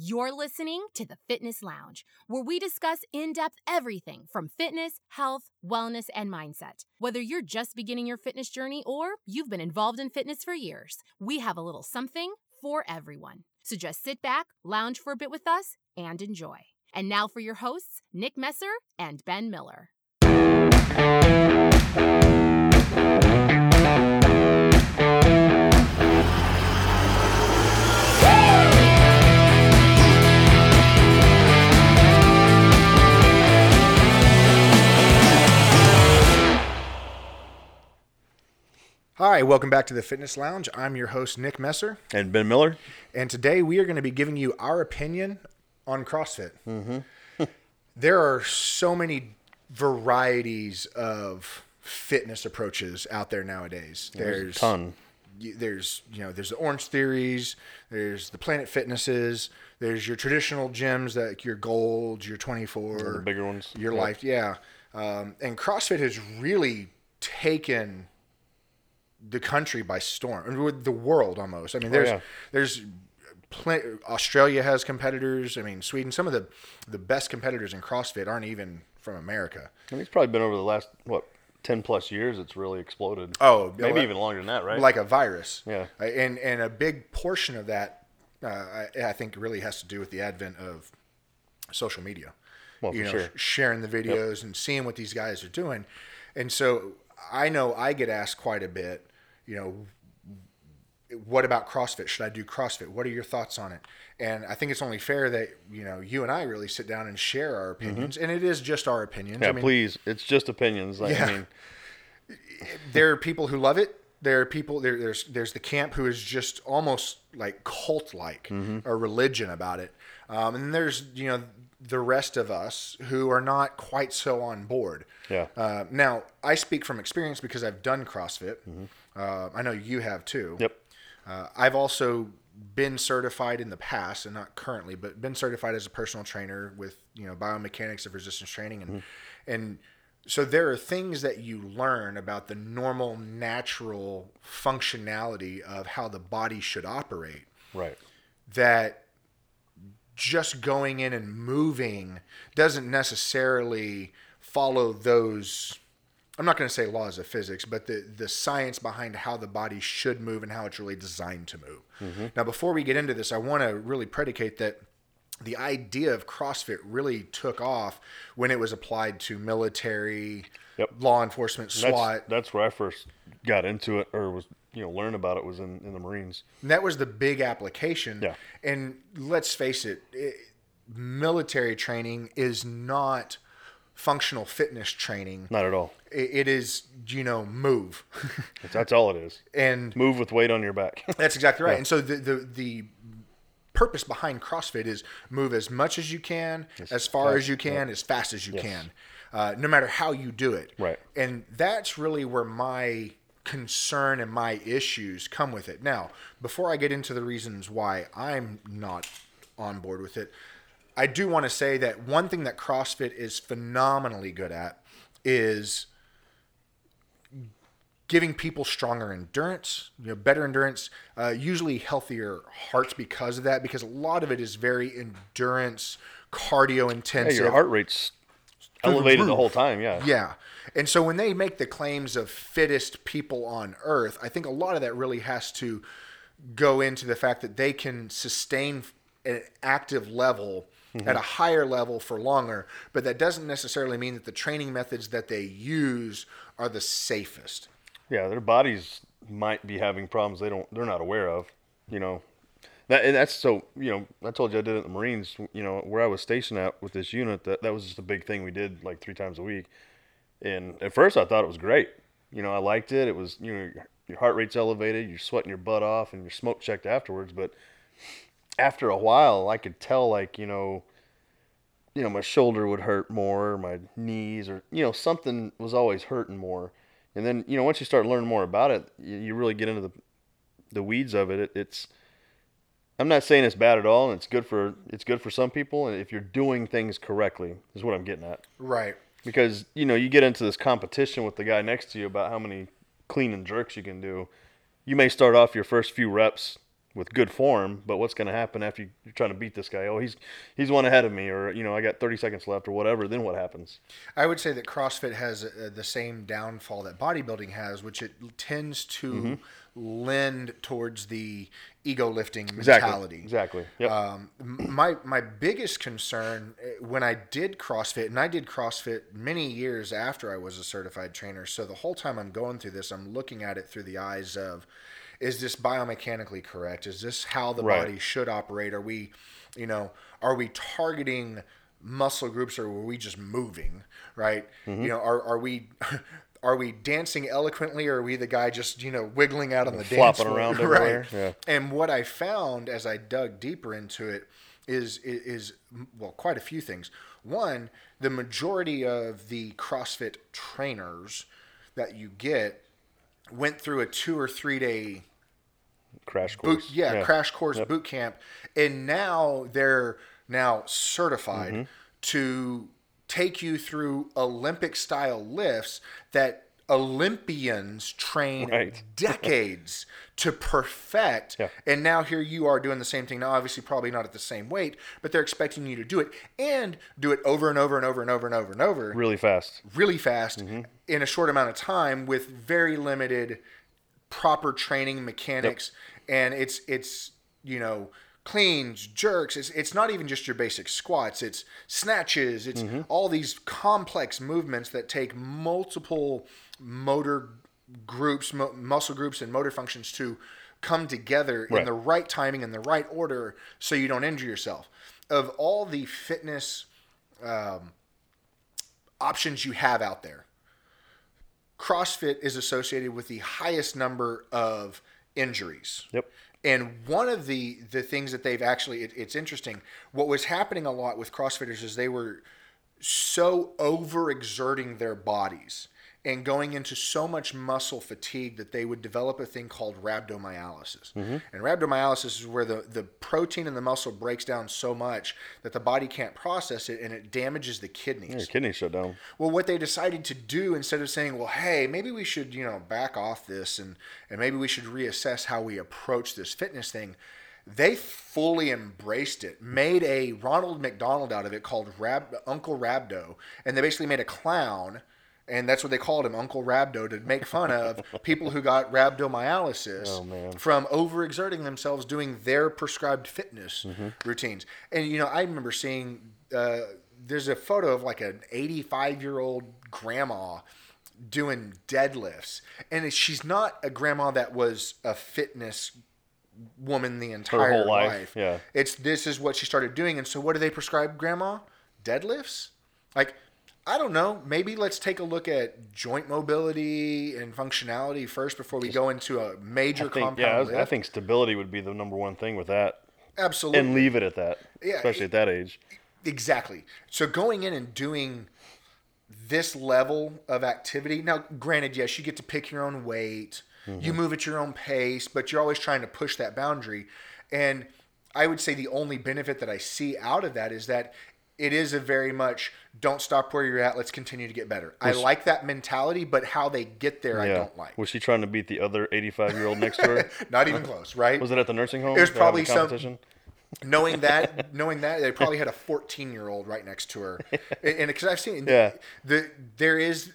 You're listening to the Fitness Lounge, where we discuss in depth everything from fitness, health, wellness, and mindset. Whether you're just beginning your fitness journey or you've been involved in fitness for years, we have a little something for everyone. So just sit back, lounge for a bit with us, and enjoy. And now for your hosts, Nick Messer and Ben Miller. Hi, welcome back to the Fitness Lounge. I'm your host, Nick Messer, And Ben Miller? and today we are going to be giving you our opinion on CrossFit. there are so many varieties of fitness approaches out there nowadays. There's, a ton. There's you know there's the Orange Theories, there's the Planet Fitnesses, there's your traditional gyms that your Gold, your 24, the bigger ones. your Yep. life, yeah. Um, and CrossFit has really taken the country by storm, the world almost. I mean, there's Oh, yeah. there's plen- Australia has competitors. I mean, Sweden. Some of the the best competitors in CrossFit aren't even from America. And it's probably been over the last, what, 10 plus years it's really exploded. Oh, Maybe like- even longer than that, right? like a virus. Yeah. Uh, And and a big portion of that, uh, I, I think, really has to do with the advent of social media. Well, you for know, sure. sharing the videos and seeing what these guys are doing, and so I know I get asked quite a bit. You know, what about CrossFit? Should I do CrossFit? What are your thoughts on it? And I think it's only fair that you know you and I really sit down and share our opinions, and it is just our opinions. Mm-hmm. yeah, I mean, please. It's just opinions. Like, Yeah. I mean, there are people who love it. There are people there. There's there's the camp who is just almost like cult like Mm-hmm. or religion about it, um, and there's you know the rest of us who are not quite so on board. Yeah. Uh, now I speak from experience because I've done CrossFit. Uh, I know you have too. Mm-hmm. yep. Uh, I've also been certified in the past, and not currently, but been certified as a personal trainer with you know biomechanics of resistance training, and and so there are things that you learn about the normal, natural functionality of how the body should operate Right. that just going in and moving doesn't necessarily follow those I'm not going to say laws of physics, but the the science behind how the body should move and how it's really designed to move. Mm-hmm. Now, before we get into this, I want to really predicate that the idea of CrossFit really took off when it was applied to military, Yep. law enforcement, That's, SWAT. that's where I first got into it or was, you know, learned about it was in, in the Marines. And that was the big application. Yeah. And let's face it, it, military training is not functional fitness training. Not at all. It, it is, you know, move. That's all it is. and Move with weight on your back. that's exactly right. And so the, the, the purpose behind CrossFit is move as much as you can, as far as you can, as fast as you can, uh, no matter how you do it. Right. And that's really where my concern and my issues come with it. Now, before I get into the reasons why I'm not on board with it, I do want to say that one thing that CrossFit is phenomenally good at is giving people stronger endurance, you know, better endurance, uh, usually healthier hearts because of that. Because a lot of it is very endurance, cardio yeah, intensive. your heart rate's elevated the whole time. Yeah. Yeah. And so when they make the claims of fittest people on earth, I think a lot of that really has to go into the fact that they can sustain an active level at a mm-hmm. higher level for longer, but that doesn't necessarily mean that the training methods that they use are the safest. Yeah, their bodies might be having problems they don't they're not aware of, you know. That and that's so you know I told you I did it in the Marines. You know where I was stationed at with this unit. That that was just a big thing we did like three times a week. And at first I thought it was great. You know I liked it. It was you know your, your heart rate's elevated. You're sweating your butt off, and you're smoke checked afterwards. But after a while, I could tell like you know. You know, my shoulder would hurt more, my knees, or you know, something was always hurting more. And then you know, once you start learning more about it, you, you really get into the the weeds of it. it. It's I'm not saying it's bad at all, and it's good for it's good for some people, and if you're doing things correctly, is what I'm getting at. Right. Because you know, you get into this competition with the guy next to you about how many clean and jerks you can do. You may start off your first few reps with good form. But what's going to happen after you, you're trying to beat this guy? Oh, he's he's one ahead of me, or you know, I got 30 seconds left, or whatever. Then what happens? I would say that CrossFit has uh, the same downfall that bodybuilding has, which it tends to Mm-hmm. lend towards the ego lifting mentality. Exactly. Yep. Um, my my biggest concern uh, when I did CrossFit, and I did CrossFit many years after I was a certified trainer. So the whole time I'm going through this, I'm looking at it through the eyes of, is this biomechanically correct? Is this how the Right. body should operate? Are we, you know, are we targeting muscle groups or are we just moving? Right? Mm-hmm. You know, are are we are we dancing eloquently or are we the guy just you know wiggling out on the dance Flopping floor? around right. everywhere, yeah. And what I found as I dug deeper into it is is, is well quite a few things. One, the majority of the CrossFit trainers that you get went through a two or three day crash boot, course. yeah, crash course boot camp, and now they're now certified Mm-hmm. to take you through Olympic style lifts that Olympians train Right. decades to perfect. Yeah. And now here you are doing the same thing. Now, obviously, probably not at the same weight, but they're expecting you to do it and do it over and over and over and over and over and over Really fast. really fast Mm-hmm. in a short amount of time with very limited proper training mechanics and it's it's you know cleans jerks it's, it's not even just your basic squats it's snatches it's Mm-hmm. all these complex movements that take multiple motor groups mu- muscle groups and motor functions to come together in the right timing in the right order so you don't injure yourself. Of all the fitness um, options you have out there CrossFit is associated with the highest number of injuries. Yep. And one of the the things that they've actually it, it's interesting. What was happening a lot with CrossFitters is they were so overexerting their bodies and going into so much muscle fatigue that they would develop a thing called rhabdomyolysis. Mm-hmm. And rhabdomyolysis is where the, the protein in the muscle breaks down so much that the body can't process it and it damages the kidneys. Your kidneys shut down. Well, what they decided to do instead of saying, "Well, hey, maybe we should, you know, back off this and and maybe we should reassess how we approach this fitness thing," they fully embraced it, made a Ronald McDonald out of it called Rab- Uncle Rhabdo, and they basically made a clown. And that's what they called him, Uncle Rhabdo, to make fun of people who got rhabdomyolysis Oh, from overexerting themselves doing their prescribed fitness routines. And you know, I remember seeing uh, there's a photo of like an 85 year old grandma doing deadlifts, and she's not a grandma that was a fitness woman the entire whole life, life. yeah. It's this is what she started doing, and so what do they prescribe grandma? Deadlifts? Like I don't know. Maybe let's take a look at joint mobility and functionality first before we go into a major I think, compound yeah, I, was-. I think stability would be the number one thing with that, Absolutely. and leave it at that. Yeah, especially it- at that age. Exactly. So going in and doing this level of activity. Now, granted, yes, you get to pick your own weight. You mm-hmm. move at your own pace, but you're always trying to push that boundary. And I would say the only benefit that I see out of that is that it is a very much don't stop where you're at. Let's continue to get better. I like that mentality, but how they get there, I don't like. Was she trying to beat the other 85 year old next to her? Not even close, right? Was it at the nursing home? It was probably some- knowing that knowing that they probably had a 14 year old right next to her and because i've seen Yeah. the there is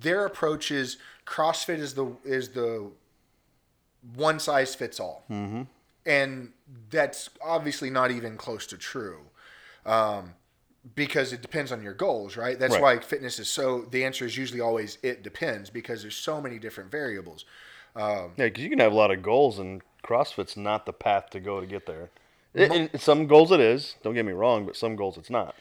their approach is crossfit is the is the one size fits all mm-hmm. and that's obviously not even close to true um, because it depends on your goals right that's Right. why fitness is so the answer is usually always it depends because there's so many different variables Um, Yeah, because you can have a lot of goals, and CrossFit's not the path to go to get there. It, in some goals it is. Don't get me wrong, but some goals it's not.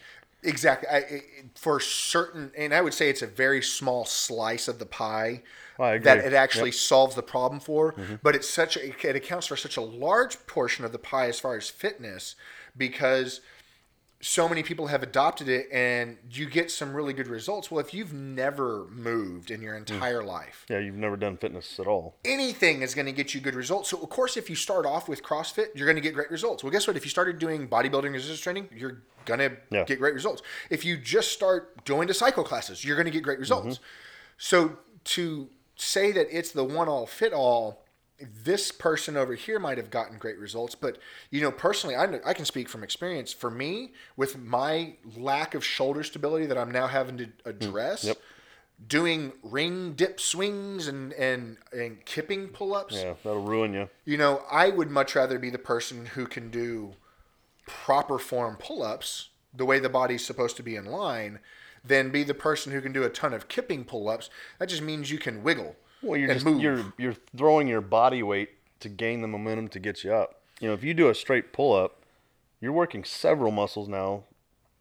Exactly. I, it, for certain, and I would say it's a very small slice of the pie agree. that it actually solves the problem for. But it's such a, it accounts for such a large portion of the pie as far as fitness because so many people have adopted it and you get some really good results. Well, if you've never moved in your hmm. entire life, Yeah, you've never done fitness at all. anything is going to get you good results. So, of course, if you start off with CrossFit, you're going to get great results. Well, guess what? If you started doing bodybuilding resistance training, you're going to Yeah. get great results. If you just start going to cycle classes, you're going to get great results. Mm-hmm. So, to say that it's the one all fit all this person over here might have gotten great results, but you know, personally, I, know- I can speak from experience. For me, with my lack of shoulder stability that I'm now having to hmm. address, Yep. doing ring dip swings and and and kipping pull ups, Yeah, that'll ruin you. you know, I would much rather be the person who can do proper form pull ups the way the body's supposed to be in line than be the person who can do a ton of kipping pull ups. That just means you can wiggle. Well, you're just move. you're you're throwing your body weight to gain the momentum to get you up. You know, if you do a straight pull up, you're working several muscles now,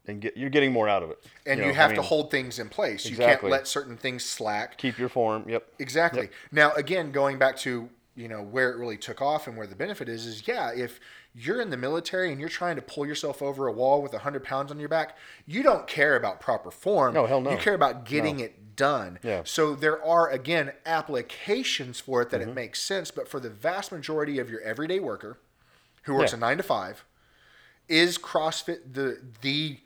and get you're getting more out of it. and you, know, I have to mean, hold things in place. You can't let certain things slack. keep your form. Yep. Exactly. Now, again, going back to you know where it really took off and where the benefit is, is yeah, if you're in the military and you're trying to pull yourself over a wall with hundred pounds on your back, you don't care about proper form. No, hell no. You care about getting it done. Yeah. So there are again applications for it that Mm-hmm. it makes sense, but for the vast majority of your everyday worker who works Yeah. a nine to five, is CrossFit the the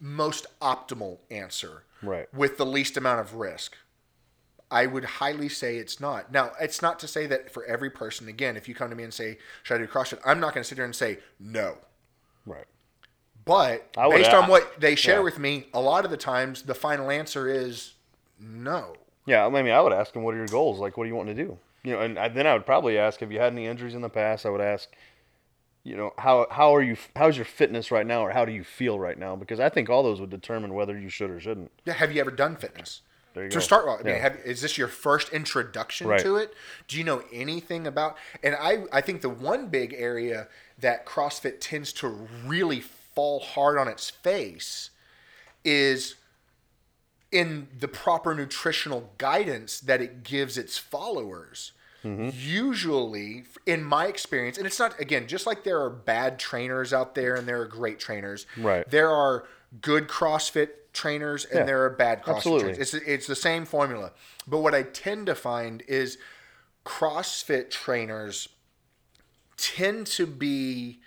most optimal answer Right. with the least amount of risk? I would highly say it's not. Now, it's not to say that for every person, again, if you come to me and say, Should I do CrossFit? I'm not going to sit there and say no. Right. But based on what they share yeah. with me, a lot of the times the final answer is no. Yeah, I mean, I would ask them, "What are your goals? Like, what do you want to do?" You know, and I, then I would probably ask, "Have you had any injuries in the past?" I would ask, you know, how how are you? How's your fitness right now, or how do you feel right now? Because I think all those would determine whether you should or shouldn't. Yeah, have you ever done fitness? To go. start with, I mean, Yeah. have, is this your first introduction Right. to it? Do you know anything about? And I, I think the one big area that CrossFit tends to really fall hard on its face is in the proper nutritional guidance that it gives its followers. Mm-hmm. Usually, in my experience, and it's not again just like there are bad trainers out there and there are great trainers. Right. There are good CrossFit trainers and Yeah, there are bad CrossFit absolutely. trainers. It's it's the same formula. But what I tend to find is CrossFit trainers tend to be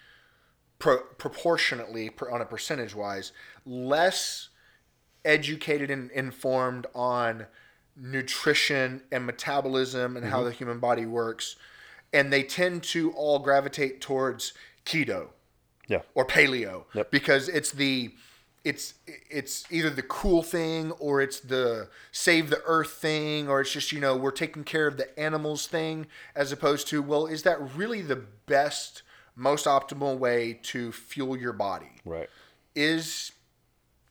pro- proportionately per, on a percentage wise less educated and informed on nutrition and metabolism and Mm-hmm. how the human body works and they tend to all gravitate towards keto Yeah. or paleo Yep. because it's the it's it's either the cool thing or it's the save the earth thing or it's just you know we're taking care of the animals thing as opposed to well is that really the best most optimal way to fuel your body Right. is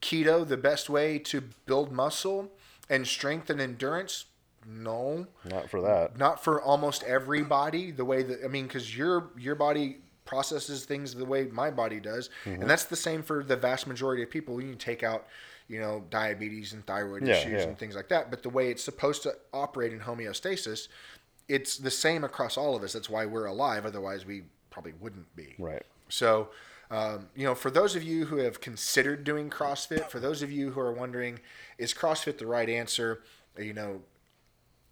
keto the best way to build muscle and strength and endurance no Not for that. not for almost everybody the way that i mean because your your body processes things the way my body does Mm-hmm. and that's the same for the vast majority of people you can take out you know diabetes and thyroid Yeah, issues yeah. and things like that but the way it's supposed to operate in homeostasis it's the same across all of us that's why we're alive otherwise we probably wouldn't be Right. so, um, you know, for those of you who have considered doing CrossFit, for those of you who are wondering, is CrossFit the right answer? You know,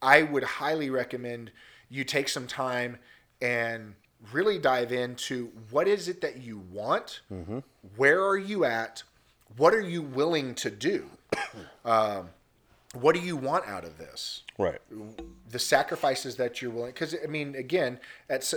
I would highly recommend you take some time and really dive into what is it that you want, where are you at, what are you willing to do, um, what do you want out of this? Right. the sacrifices that you're willing because i mean again at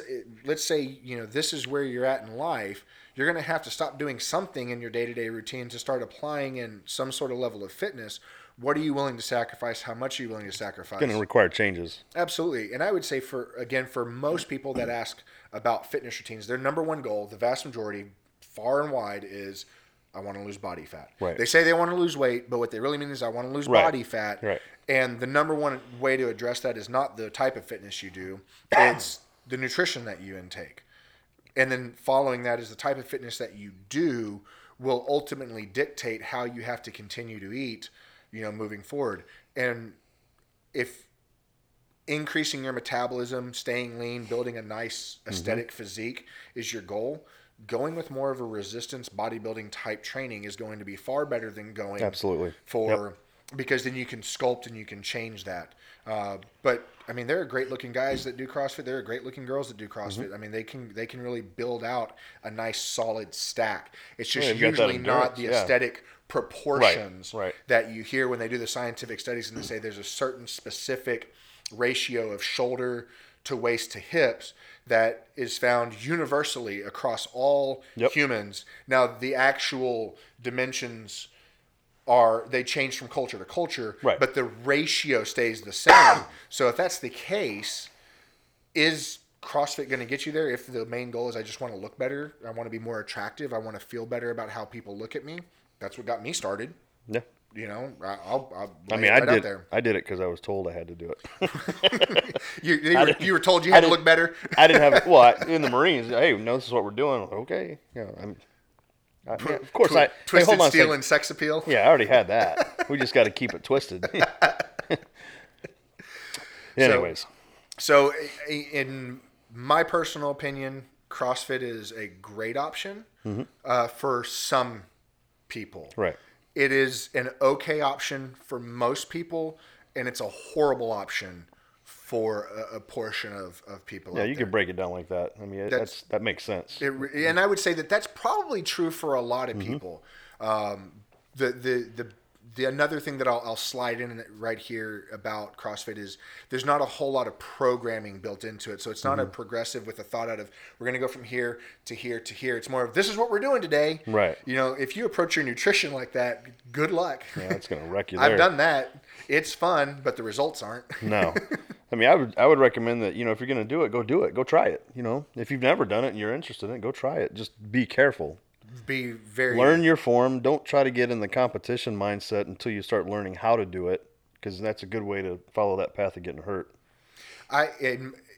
let's say you know this is where you're at in life you're going to have to stop doing something in your day-to-day routine to start applying in some sort of level of fitness what are you willing to sacrifice how much are you willing to sacrifice It's Going to require changes. Absolutely. And I would say for again for most people that ask about fitness routines, their number one goal, the vast majority, far and wide, is I want to lose body fat. Right. They say they want to lose weight, but what they really mean is I want to lose Right. body fat. Right. And the number one way to address that is not the type of fitness you do, it's the nutrition that you intake. And then following that is the type of fitness that you do will ultimately dictate how you have to continue to eat, you know, moving forward. And if increasing your metabolism, staying lean, building a nice aesthetic physique is your goal, going with more of a resistance bodybuilding type training is going to be far better than going Absolutely. for because then you can sculpt and you can change that. Uh, but I mean, there are great looking guys that do CrossFit. There are great looking girls that do CrossFit. Mm-hmm. I mean, they can they can really build out a nice solid stack. It's just Yeah, you've got that usually not the endurance, yeah. aesthetic proportions right. that you hear when they do the scientific studies and they say there's a certain specific ratio of shoulder to waist to hips that is found universally across all Yep. humans. Now, the actual dimensions are they change from culture to culture, Right. but the ratio stays the same. so if that's the case, is CrossFit going to get you there? If the main goal is I just want to look better, I want to be more attractive, I want to feel better about how people look at me. That's what got me started. Yeah. You know, I- I'll, I'll I mean, it I right out did. there. I did it because I was told I had to do it. You, you, were, you were told you had to look better. I didn't have. Well, I, in the Marines, hey, no, this is what we're doing. Okay. Yeah. I'm. I, yeah, of course, Twi- I. Hey, twisted hold on steel and sex appeal. Yeah, I already had that. We just got to keep it twisted. Anyways, So, i- in my personal opinion, CrossFit is a great option uh, for some people. right. It is an okay option for most people, and it's a horrible option for a, a portion of, of people. Yeah, you there. could break it down like that. I mean, it, That's- that's that makes sense. It, and I would say that that's probably true for a lot of people. Um, the, the the the another thing that I'll, I'll slide in right here about CrossFit is there's not a whole lot of programming built into it, so it's not a mm-hmm. progressive with a thought out of we're going to go from here to here to here. It's more of this is what we're doing today. Right. You know, if you approach your nutrition like that, good luck. Yeah, that's gonna wreck you there. I've done that. It's fun, but the results aren't. No. I mean, I would I would recommend that you know if you're gonna do it, go do it. Go try it. You know, if you've never done it and you're interested in it, go try it. Just be careful. Be very Learn your form. Don't try to get in the competition mindset until you start learning how to do it, because that's a good way to follow that path of getting hurt. I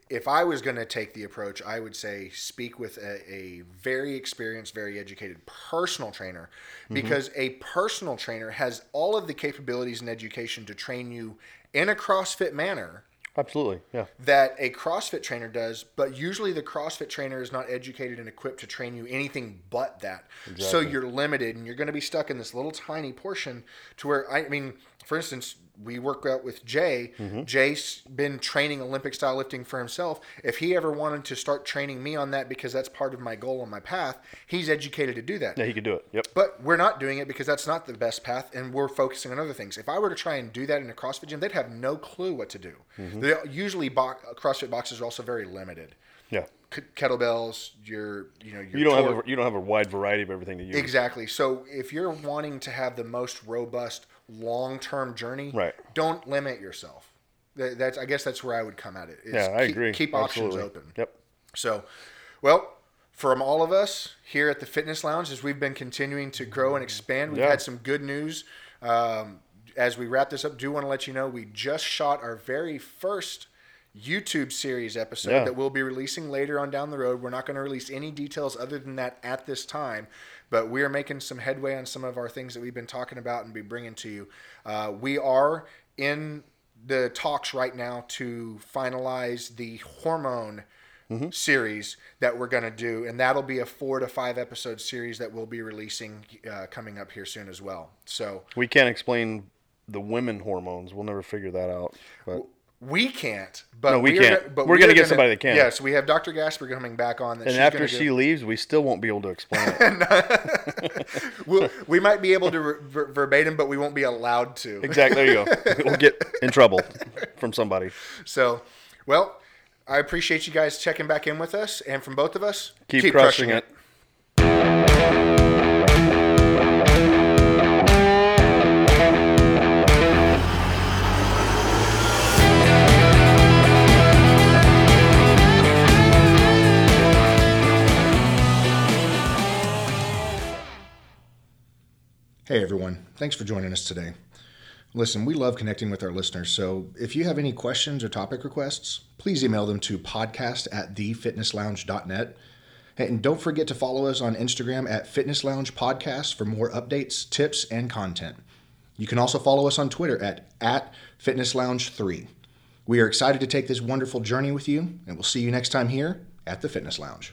if I was going to take the approach, I would say speak with a, a very experienced, very educated personal trainer, mm-hmm. because a personal trainer has all of the capabilities and education to train you in a CrossFit manner Absolutely. Yeah. that a CrossFit trainer does, but usually the CrossFit trainer is not educated and equipped to train you anything but that. So you're limited and you're going to be stuck in this little tiny portion to where, I mean, for instance, we work out with Jay. Jay's been training Olympic style lifting for himself. If he ever wanted to start training me on that because that's part of my goal on my path, he's educated to do that. Yeah, he could do it. Yep. But we're not doing it because that's not the best path, and we're focusing on other things. If I were to try and do that in a CrossFit gym, they'd have no clue what to do. Mm-hmm. They usually bo- CrossFit boxes are also very limited. Yeah. Kettlebells, your you know your You don't have a you don't have a wide variety of everything to use. exactly. So if you're wanting to have the most robust long term journey, Right. Don't limit yourself. That- That's I guess that's where I would come at it. Yeah, I keep, agree. Keep Absolutely. options open. Yep. So, well, from all of us here at the Fitness Lounge, as we've been continuing to grow and expand, we've Yeah. had some good news. Um, as we wrap this up, do want to let you know we just shot our very first YouTube series episode Yeah. that we'll be releasing later on down the road. We're not going to release any details other than that at this time, but we are making some headway on some of our things that we've been talking about and be bringing to you. Uh, we are in the talks right now to finalize the hormone series that we're going to do, and that'll be a four to five episode series that we'll be releasing uh, coming up here soon as well. So We can't explain the women hormones. We'll never figure that out. But we can't, but No, we are can't. go- but We're we gonna are get somebody that can. Yes, we have Dr. Gasper coming back on. That and after she do- leaves, we still won't be able to explain it. we'll, we might be able to ver- ver- verbatim, but we won't be allowed to. exactly. There you go. We'll get in trouble from somebody. So, well, I appreciate you guys checking back in with us, and from both of us, Keep, crushing, it. Hey everyone, thanks for joining us today. Listen, we love connecting with our listeners, so if you have any questions or topic requests, please email them to podcast at thefitnesslounge.net. And don't forget to follow us on Instagram at Fitness Lounge Podcast for more updates, tips, and content. You can also follow us on Twitter at, at Fitness Lounge 3. We are excited to take this wonderful journey with you, and we'll see you next time here at the Fitness Lounge.